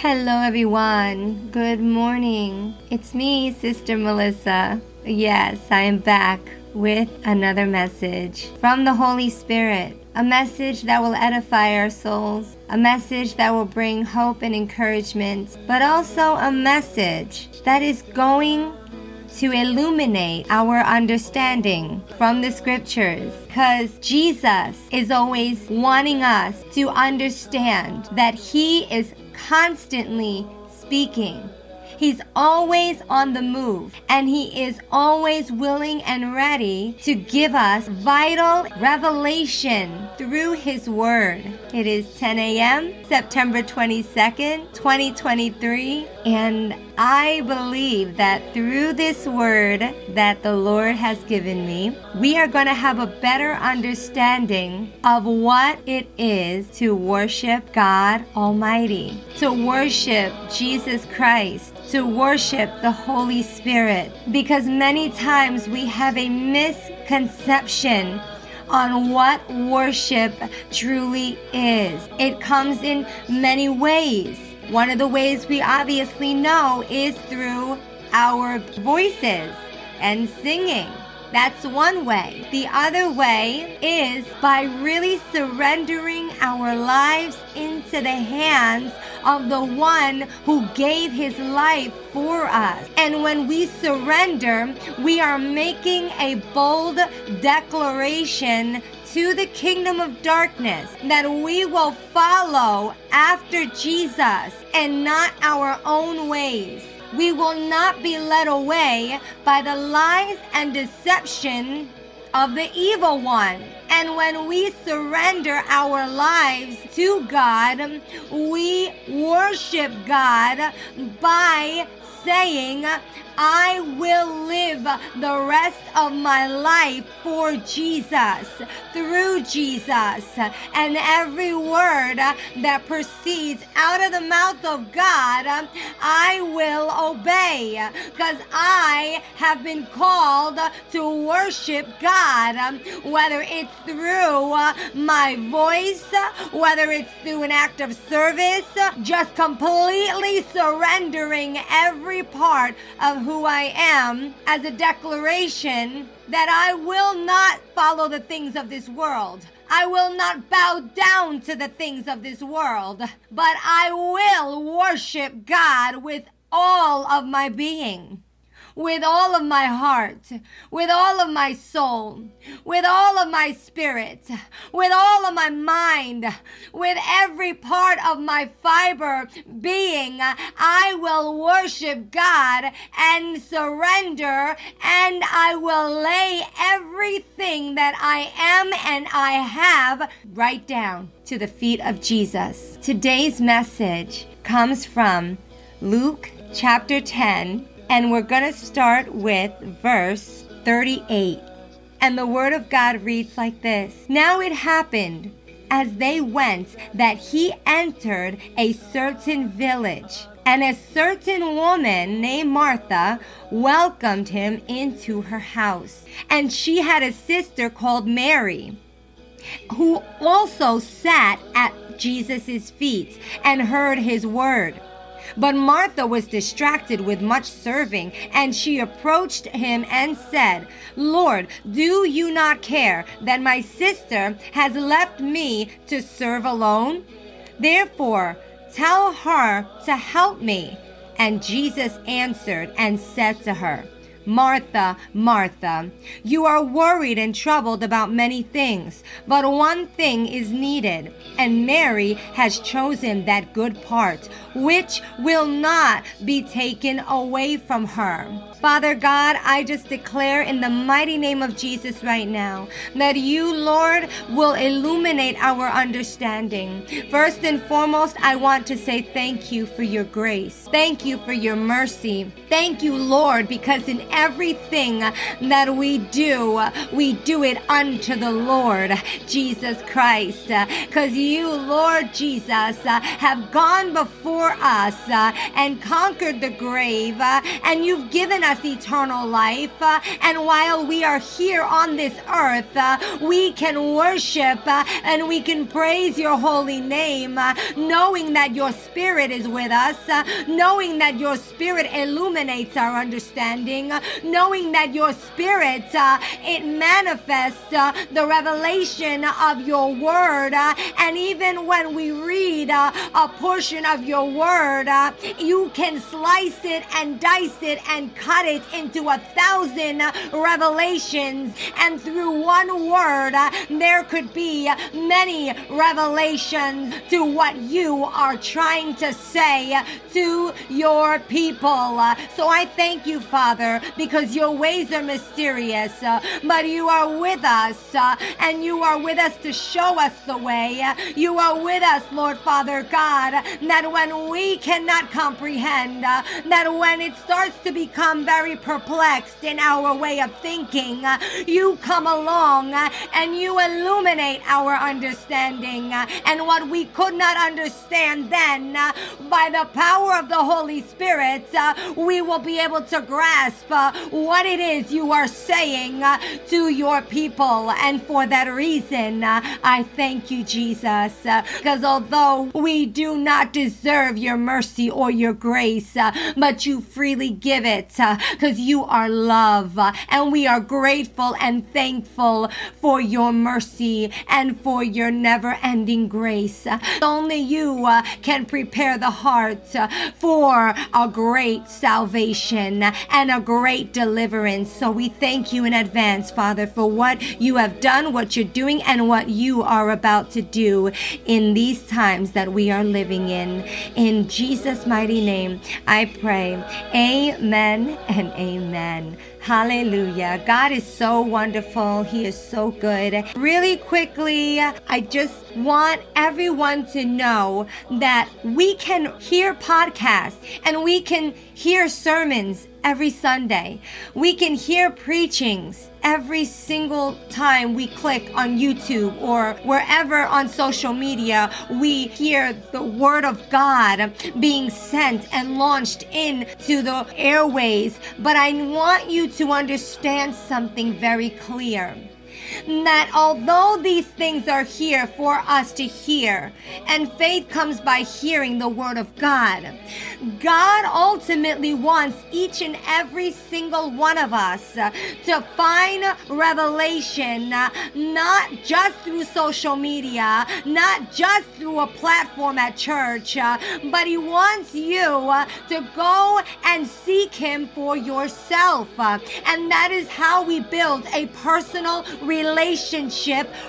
Hello, everyone. Good morning. It's me, Sister Melissa. Yes, I am back with another message from the Holy Spirit. A message that will edify our souls, a message that will bring hope and encouragement, but also a message that is going to illuminate our understanding from the scriptures because Jesus is always wanting us to understand that He is constantly speaking. He's always on the move and he is always willing and ready to give us vital revelation through his word. It is 10 a.m., September 22nd, 2023, and I believe that through this word that the Lord has given me, we are going to have a better understanding of what it is to worship God Almighty, to worship Jesus Christ, to worship the Holy Spirit. Because many times we have a misconception on what worship truly is. It comes in many ways. One of the ways we obviously know is through our voices and singing. That's one way. The other way is by really surrendering our lives into the hands of the one who gave his life for us. And when we surrender, we are making a bold declaration to the kingdom of darkness that we will follow after Jesus and not our own ways. We will not be led away by the lies and deception of the evil one. And when we surrender our lives to God, we worship God by saying, I will live the rest of my life for Jesus, through Jesus. And every word that proceeds out of the mouth of God, I will obey because I have been called to worship God, whether it's through uh, my voice, uh, whether it's through an act of service, uh, just completely surrendering every part of who I am as a declaration that I will not follow the things of this world. I will not bow down to the things of this world, but I will worship God with all of my being with all of my heart, with all of my soul, with all of my spirit, with all of my mind, with every part of my fiber being. I will worship God and surrender, and I will lay everything that I am and I have right down to the feet of Jesus. Today's message comes from Luke chapter 10 and we're going to start with verse 38. And the word of God reads like this Now it happened as they went that he entered a certain village. And a certain woman named Martha welcomed him into her house. And she had a sister called Mary, who also sat at Jesus' feet and heard his word. But Martha was distracted with much serving, and she approached him and said, Lord, do you not care that my sister has left me to serve alone? Therefore, tell her to help me. And Jesus answered and said to her, Martha, Martha, you are worried and troubled about many things, but one thing is needed, and Mary has chosen that good part, which will not be taken away from her. Father God, I just declare in the mighty name of Jesus right now that you, Lord, will illuminate our understanding. First and foremost, I want to say thank you for your grace. Thank you for your mercy. Thank you, Lord, because in everything that we do, we do it unto the Lord Jesus Christ. Because you, Lord Jesus, have gone before us and conquered the grave, and you've given us eternal life. And while we are here on this earth, we can worship and we can praise your holy name, knowing that your spirit is with us, knowing that your spirit illuminates our understanding, knowing that your spirit uh, it manifests uh, the revelation of your word, uh, and even when we read a portion of your word, you can slice it and dice it and cut it into a thousand revelations, and through one word, there could be many revelations to what you are trying to say to your people. So I thank you, Father, because your ways are mysterious, uh, but you are with us, uh, and you are with us to show us the way. You are with us, Lord Father God, that when we cannot comprehend, uh, that when it starts to become very perplexed in our way of thinking, you come along and you illuminate our understanding. and what we could not understand then, by the power of the Holy Spirit, we will be able to grasp uh, what it is you are saying uh, to your people. And for that reason, uh, I thank you, Jesus, uh, because although we do not deserve your mercy or your grace, uh, but you freely give it uh, because you are love. and we are grateful and thankful for your mercy and for your never ending grace. Only you can prepare the heart for a great salvation and a great deliverance. So we thank you in advance, Father, for what you have done, what you're doing, and what you are about to do in these times that we are living in. In Jesus' mighty name, I pray. Amen and amen. Hallelujah. God is so wonderful. He is so good. Really quickly, I just want everyone to know that we can hear podcasts and we can hear sermons every Sunday. We can hear preachings every single time we click on YouTube or wherever on social media we hear the word of God being sent and launched into the airways. But I want you to understand something very clear that although these things are here for us to hear, and faith comes by hearing the Word of God, God ultimately wants each and every single one of us uh, to find revelation uh, not just through social media, not just through a platform at church, uh, but He wants you to go and seek Him for yourself. And that is how we build a personal relationship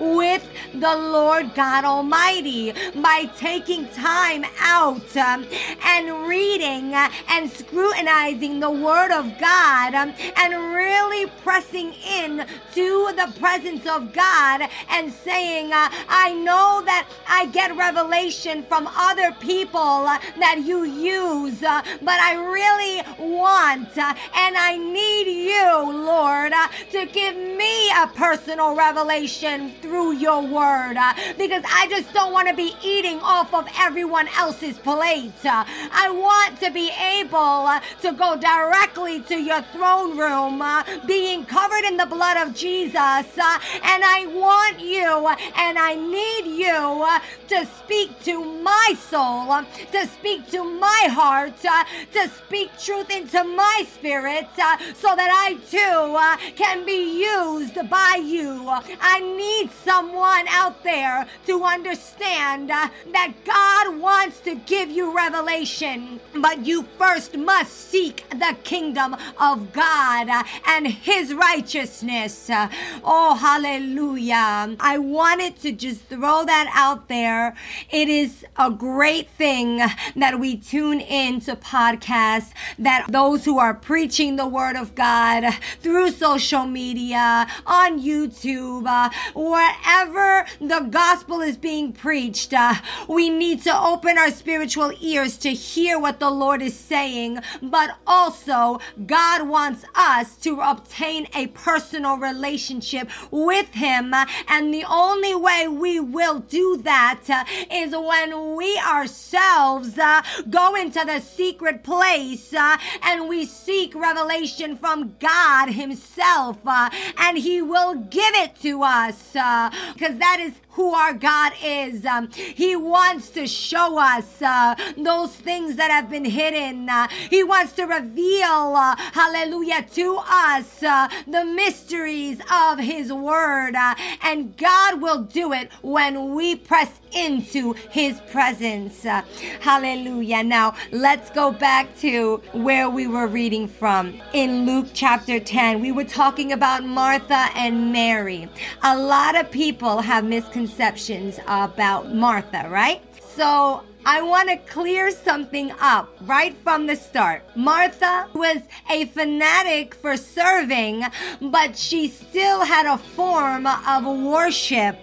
with the Lord God Almighty by taking time out um, and reading uh, and scrutinizing the Word of God um, and really pressing in to the presence of God and saying, uh, I know that I get revelation from other people uh, that you use, uh, but I really want and I need you, Lord, to give me a personal revelation through your word uh, because I just don't want to be eating off of everyone else's plate. Uh, I want to be able uh, to go directly to your throne room, uh, being covered in the blood of Jesus. uh, and I want you uh, and I need you to speak to my soul, to speak to my heart, to speak truth into my spirit so that I too can be used by you. I need someone out there to understand uh, that God wants to give you revelation, but you first must seek the kingdom of God uh, and his righteousness. Uh, oh, hallelujah. I wanted to just throw that out there. It is a great thing that we tune in to podcasts, that those who are preaching the word of God through social media, on YouTube, YouTube, uh, wherever the gospel is being preached, uh, we need to open our spiritual ears to hear what the Lord is saying. But also, God wants us to obtain a personal relationship with Him. And the only way we will do that uh, is when we ourselves uh, go into the secret place uh, and we seek revelation from God Himself, uh, and He will give it to us because uh, that is who our God is. Um, he wants to show us uh, those things that have been hidden. Uh, he wants to reveal, uh, hallelujah, to us uh, the mysteries of His Word. Uh, and God will do it when we press into His presence. Uh, hallelujah. Now, let's go back to where we were reading from. In Luke chapter 10, we were talking about Martha and Mary. A lot of people have misconceived misconceptions about Martha, right? So I want to clear something up right from the start. Martha was a fanatic for serving, but she still had a form of worship,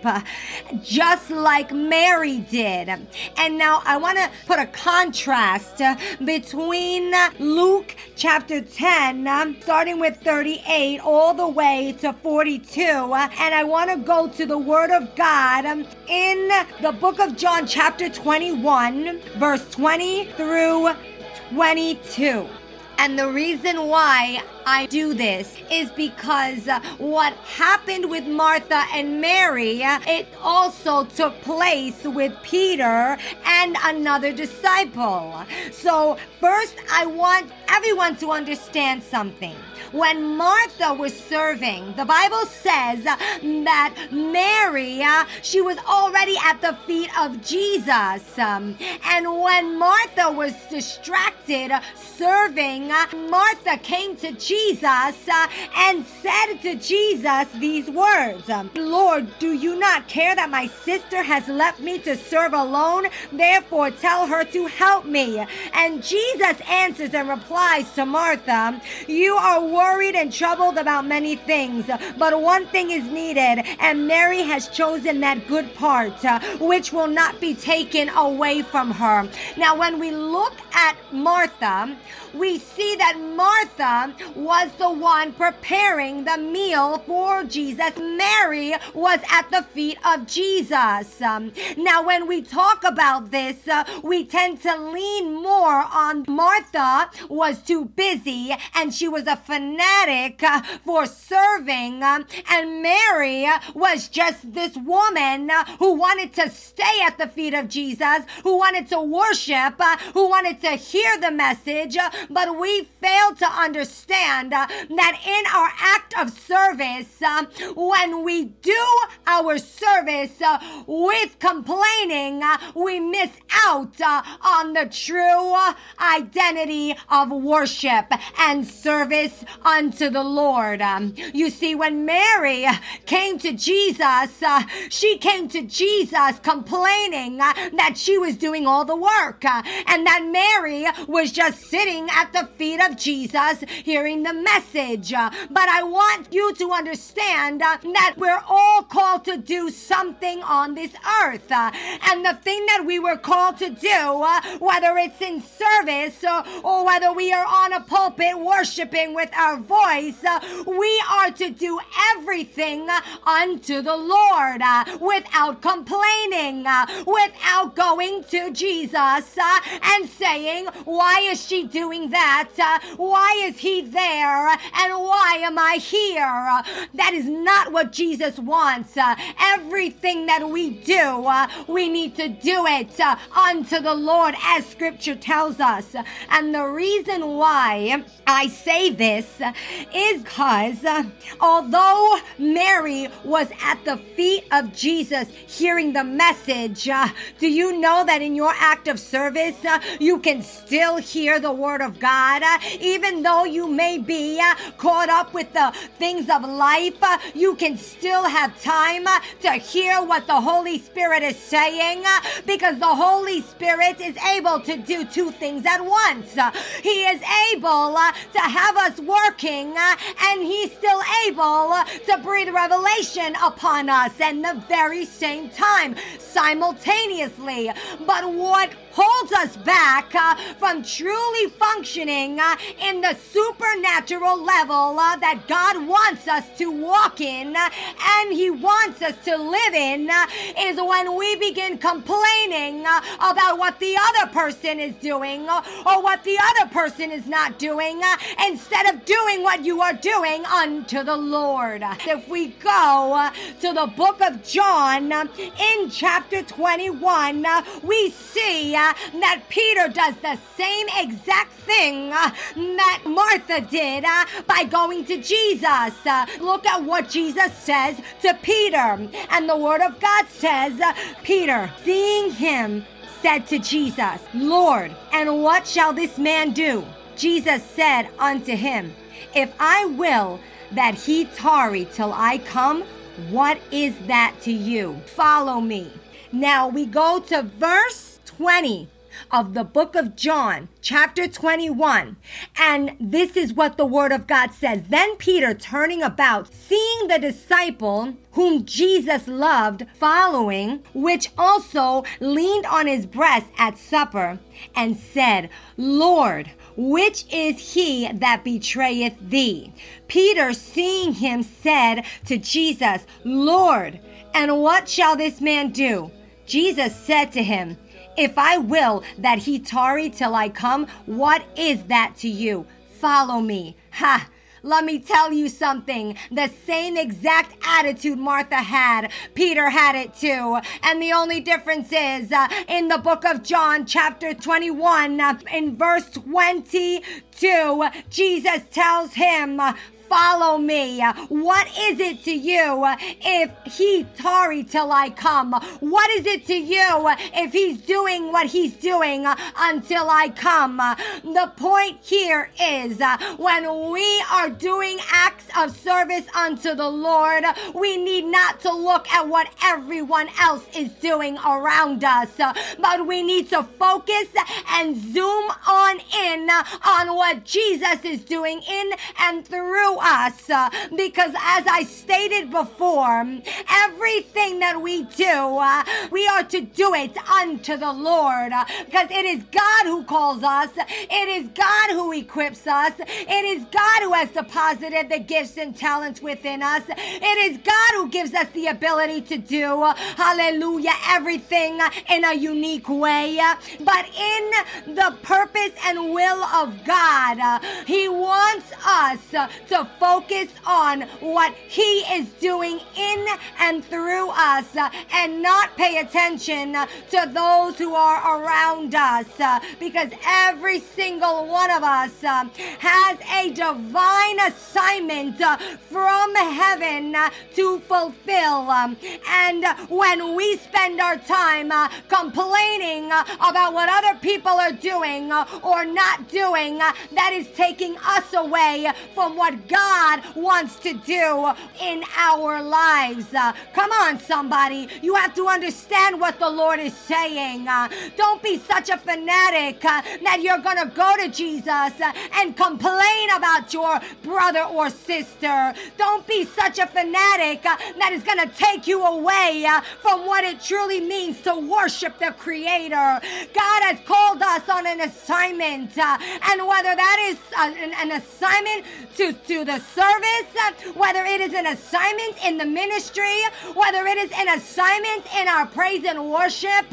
just like Mary did. And now I want to put a contrast between Luke chapter 10, starting with 38, all the way to 42. And I want to go to the Word of God in the book of John, chapter 21 1, verse 20 through 22. And the reason why I do this is because uh, what happened with Martha and Mary, uh, it also took place with Peter and another disciple. So, first, I want everyone to understand something when Martha was serving, the Bible says that Mary, uh, she was already at the feet of Jesus. Um, and when Martha was distracted serving, uh, Martha came to Jesus uh, and said to Jesus these words Lord, do you not care that my sister has left me to serve alone? Therefore, tell her to help me. And Jesus answers and replies to Martha, You are worried and troubled about many things, but one thing is needed, and Mary has chosen that good part, uh, which will not be taken away from her. Now, when we look at Martha, we see that Martha was the one preparing the meal for Jesus. Mary was at the feet of Jesus. Um, now, when we talk about this, uh, we tend to lean more on Martha was too busy and she was a fanatic uh, for serving, um, and Mary was just this woman uh, who wanted to stay at the feet of Jesus, who wanted to worship, uh, who wanted to hear the message, uh, but we fail to understand uh, that in our act of service, uh, when we do our service uh, with complaining, we miss out on the true identity of worship and service unto the Lord. Um, you see, when Mary came to Jesus, she came to Jesus complaining that she was doing all the work and that Mary was just sitting at the feet of Jesus hearing the message. Uh, but I want you to understand uh, that we're all called to do something on this earth. Uh, and the thing that we were called to do, uh, whether it's in service uh, or whether we are on a pulpit worshiping with our voice, uh, we are to do everything unto the Lord without complaining, without going to Jesus and saying, Why is she doing that? Uh, why is he there? And why am I here? That is not what Jesus wants. Uh, everything that we do, uh, we need to do it unto the Lord as scripture tells us. And the reason why I say this is because although Mary was at the feet of Jesus hearing the message, do you know that in your act of service, you can still hear the word of God? even though you may be uh, caught up with the things of life, uh, you can still have time uh, to hear what the Holy Spirit is saying because the Holy Spirit is able to do two things at once. Uh, he is able uh, to have us working, uh, and He's still able uh, to breathe revelation upon us at the very same time, simultaneously. But what holds us back uh, from truly functioning uh, in the supernatural level uh, that God wants us to walk in uh, and He wants us to live in uh, is when we begin complaining uh, about what the other person is doing or what the other person is not doing instead of doing what you are doing unto the Lord. If we go to the book of John in chapter 21, we see that Peter does the same exact thing uh, that Martha did uh, by going to Jesus. Uh, look at what Jesus says to Peter. And the Word of God says, Peter, seeing him, said to Jesus, Lord, and what shall this man do? Jesus said unto him, If I will that he tarry till I come, what is that to you? Follow me. Now we go to verse 20 of the book of John, chapter 21. And this is what the word of God says. Then Peter, turning about, seeing the disciple whom Jesus loved following, which also leaned on his breast at supper, and said, Lord, which is he that betrayeth thee? Peter, seeing him, said to Jesus, Lord, and what shall this man do? Jesus said to him, if I will that he tarry till I come, what is that to you? Follow me. Ha! Let me tell you something. The same exact attitude Martha had, Peter had it too. And the only difference is uh, in the book of John, chapter 21, uh, in verse 22, Jesus tells him, follow me. What is it to you if he tarry till I come? What is it to you if he's doing what he's doing until I come? The point here is when we are doing acts of service unto the Lord, we need not to look at what everyone else is doing around us, but we need to focus and zoom on in on what Jesus is doing in and through us uh, because, as I stated before, everything that we do, uh, we are to do it unto the Lord uh, because it is God who calls us, it is God who equips us, it is God who has deposited the gifts and talents within us, it is God who gives us the ability to do, hallelujah, everything in a unique way. But in the purpose and will of God, He wants us to focus on what He is doing in and through us uh, and not pay attention uh, to those who are around us uh, because every single one of us has a divine assignment from heaven to fulfill. Um, and when we spend our time complaining about what other people are doing or not doing, that is taking us away from what God wants to do in our lives. Uh, come on, somebody. You have to understand what the Lord is saying. Uh, don't be such a fanatic uh, that you're going to go to Jesus uh, and complain about your brother or sister. Don't be such a fanatic uh, that is going to take you away uh, from what it truly means to worship the Creator. God has called us on an assignment, and whether that is an, an assignment to, to the service, service, whether it is an assignment in the ministry, whether it is an assignment in our praise and worship,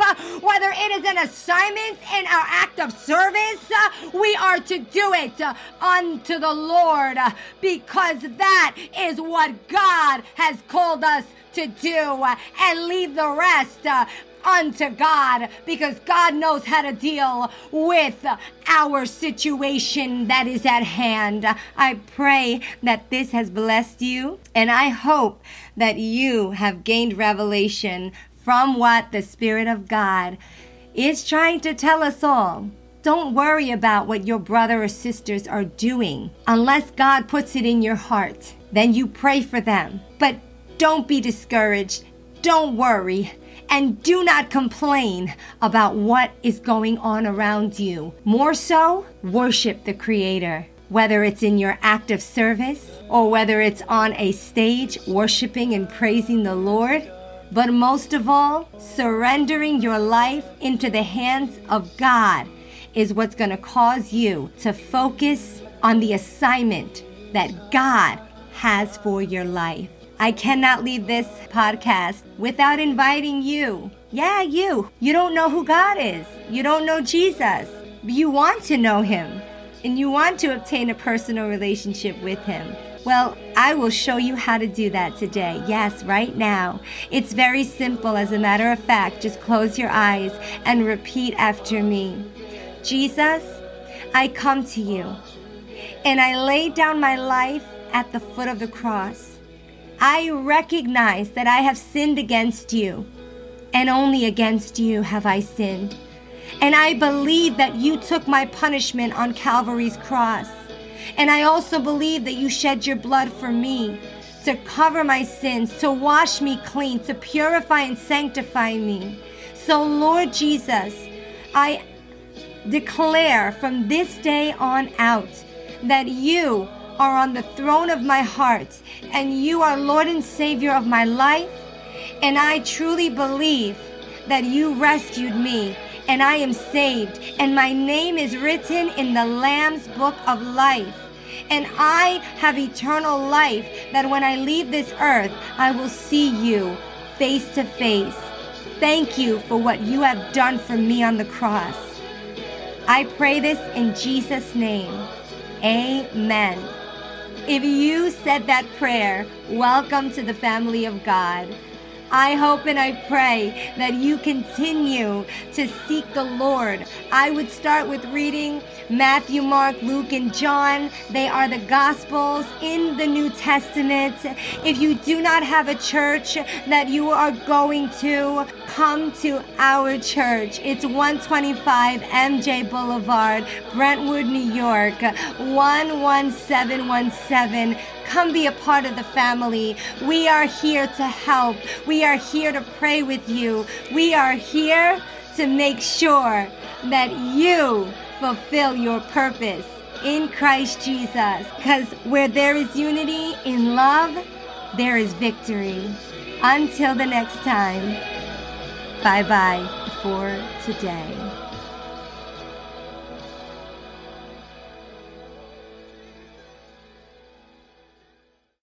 whether it is an assignment in our act of service, we are to do it unto the Lord because that is what God has called us to do uh, and leave the rest uh, unto God because God knows how to deal with our situation that is at hand. I pray that this has blessed you, and I hope that you have gained revelation from what the Spirit of God is trying to tell us all. Don't worry about what your brother or sisters are doing unless God puts it in your heart. Then you pray for them. But don't be discouraged don't worry and do not complain about what is going on around you. More so, worship the Creator. Whether it's in your act of service or whether it's on a stage worshiping and praising the Lord, but most of all, surrendering your life into the hands of God is what's going to cause you to focus on the assignment that God has for your life. I cannot leave this podcast without inviting you. Yeah, you. You don't know who God is. You don't know Jesus. You want to know him and you want to obtain a personal relationship with him. Well, I will show you how to do that today. Yes, right now. It's very simple. As a matter of fact, just close your eyes and repeat after me Jesus, I come to you and I lay down my life at the foot of the cross. I recognize that I have sinned against you, and only against you have I sinned. And I believe that you took my punishment on Calvary's cross. And I also believe that you shed your blood for me to cover my sins, to wash me clean, to purify and sanctify me. So, Lord Jesus, I declare from this day on out that you are on the throne of my heart, and you are Lord and Savior of my life. And I truly believe that you rescued me, and I am saved, and my name is written in the Lamb's book of life. And I have eternal life that when I leave this earth, I will see you face to face. Thank you for what you have done for me on the cross. I pray this in Jesus' name. Amen. If you said that prayer, welcome to the family of God. I hope and I pray that you continue to seek the Lord. I would start with reading Matthew, Mark, Luke, and John. They are the Gospels in the New Testament. If you do not have a church that you are going to, come to our church. It's 125 MJ Boulevard, Brentwood, New York, 11717. Come be a part of the family. We are here to help. We are here to pray with you. We are here to make sure that you fulfill your purpose in Christ Jesus. Because where there is unity in love, there is victory. Until the next time, bye bye for today.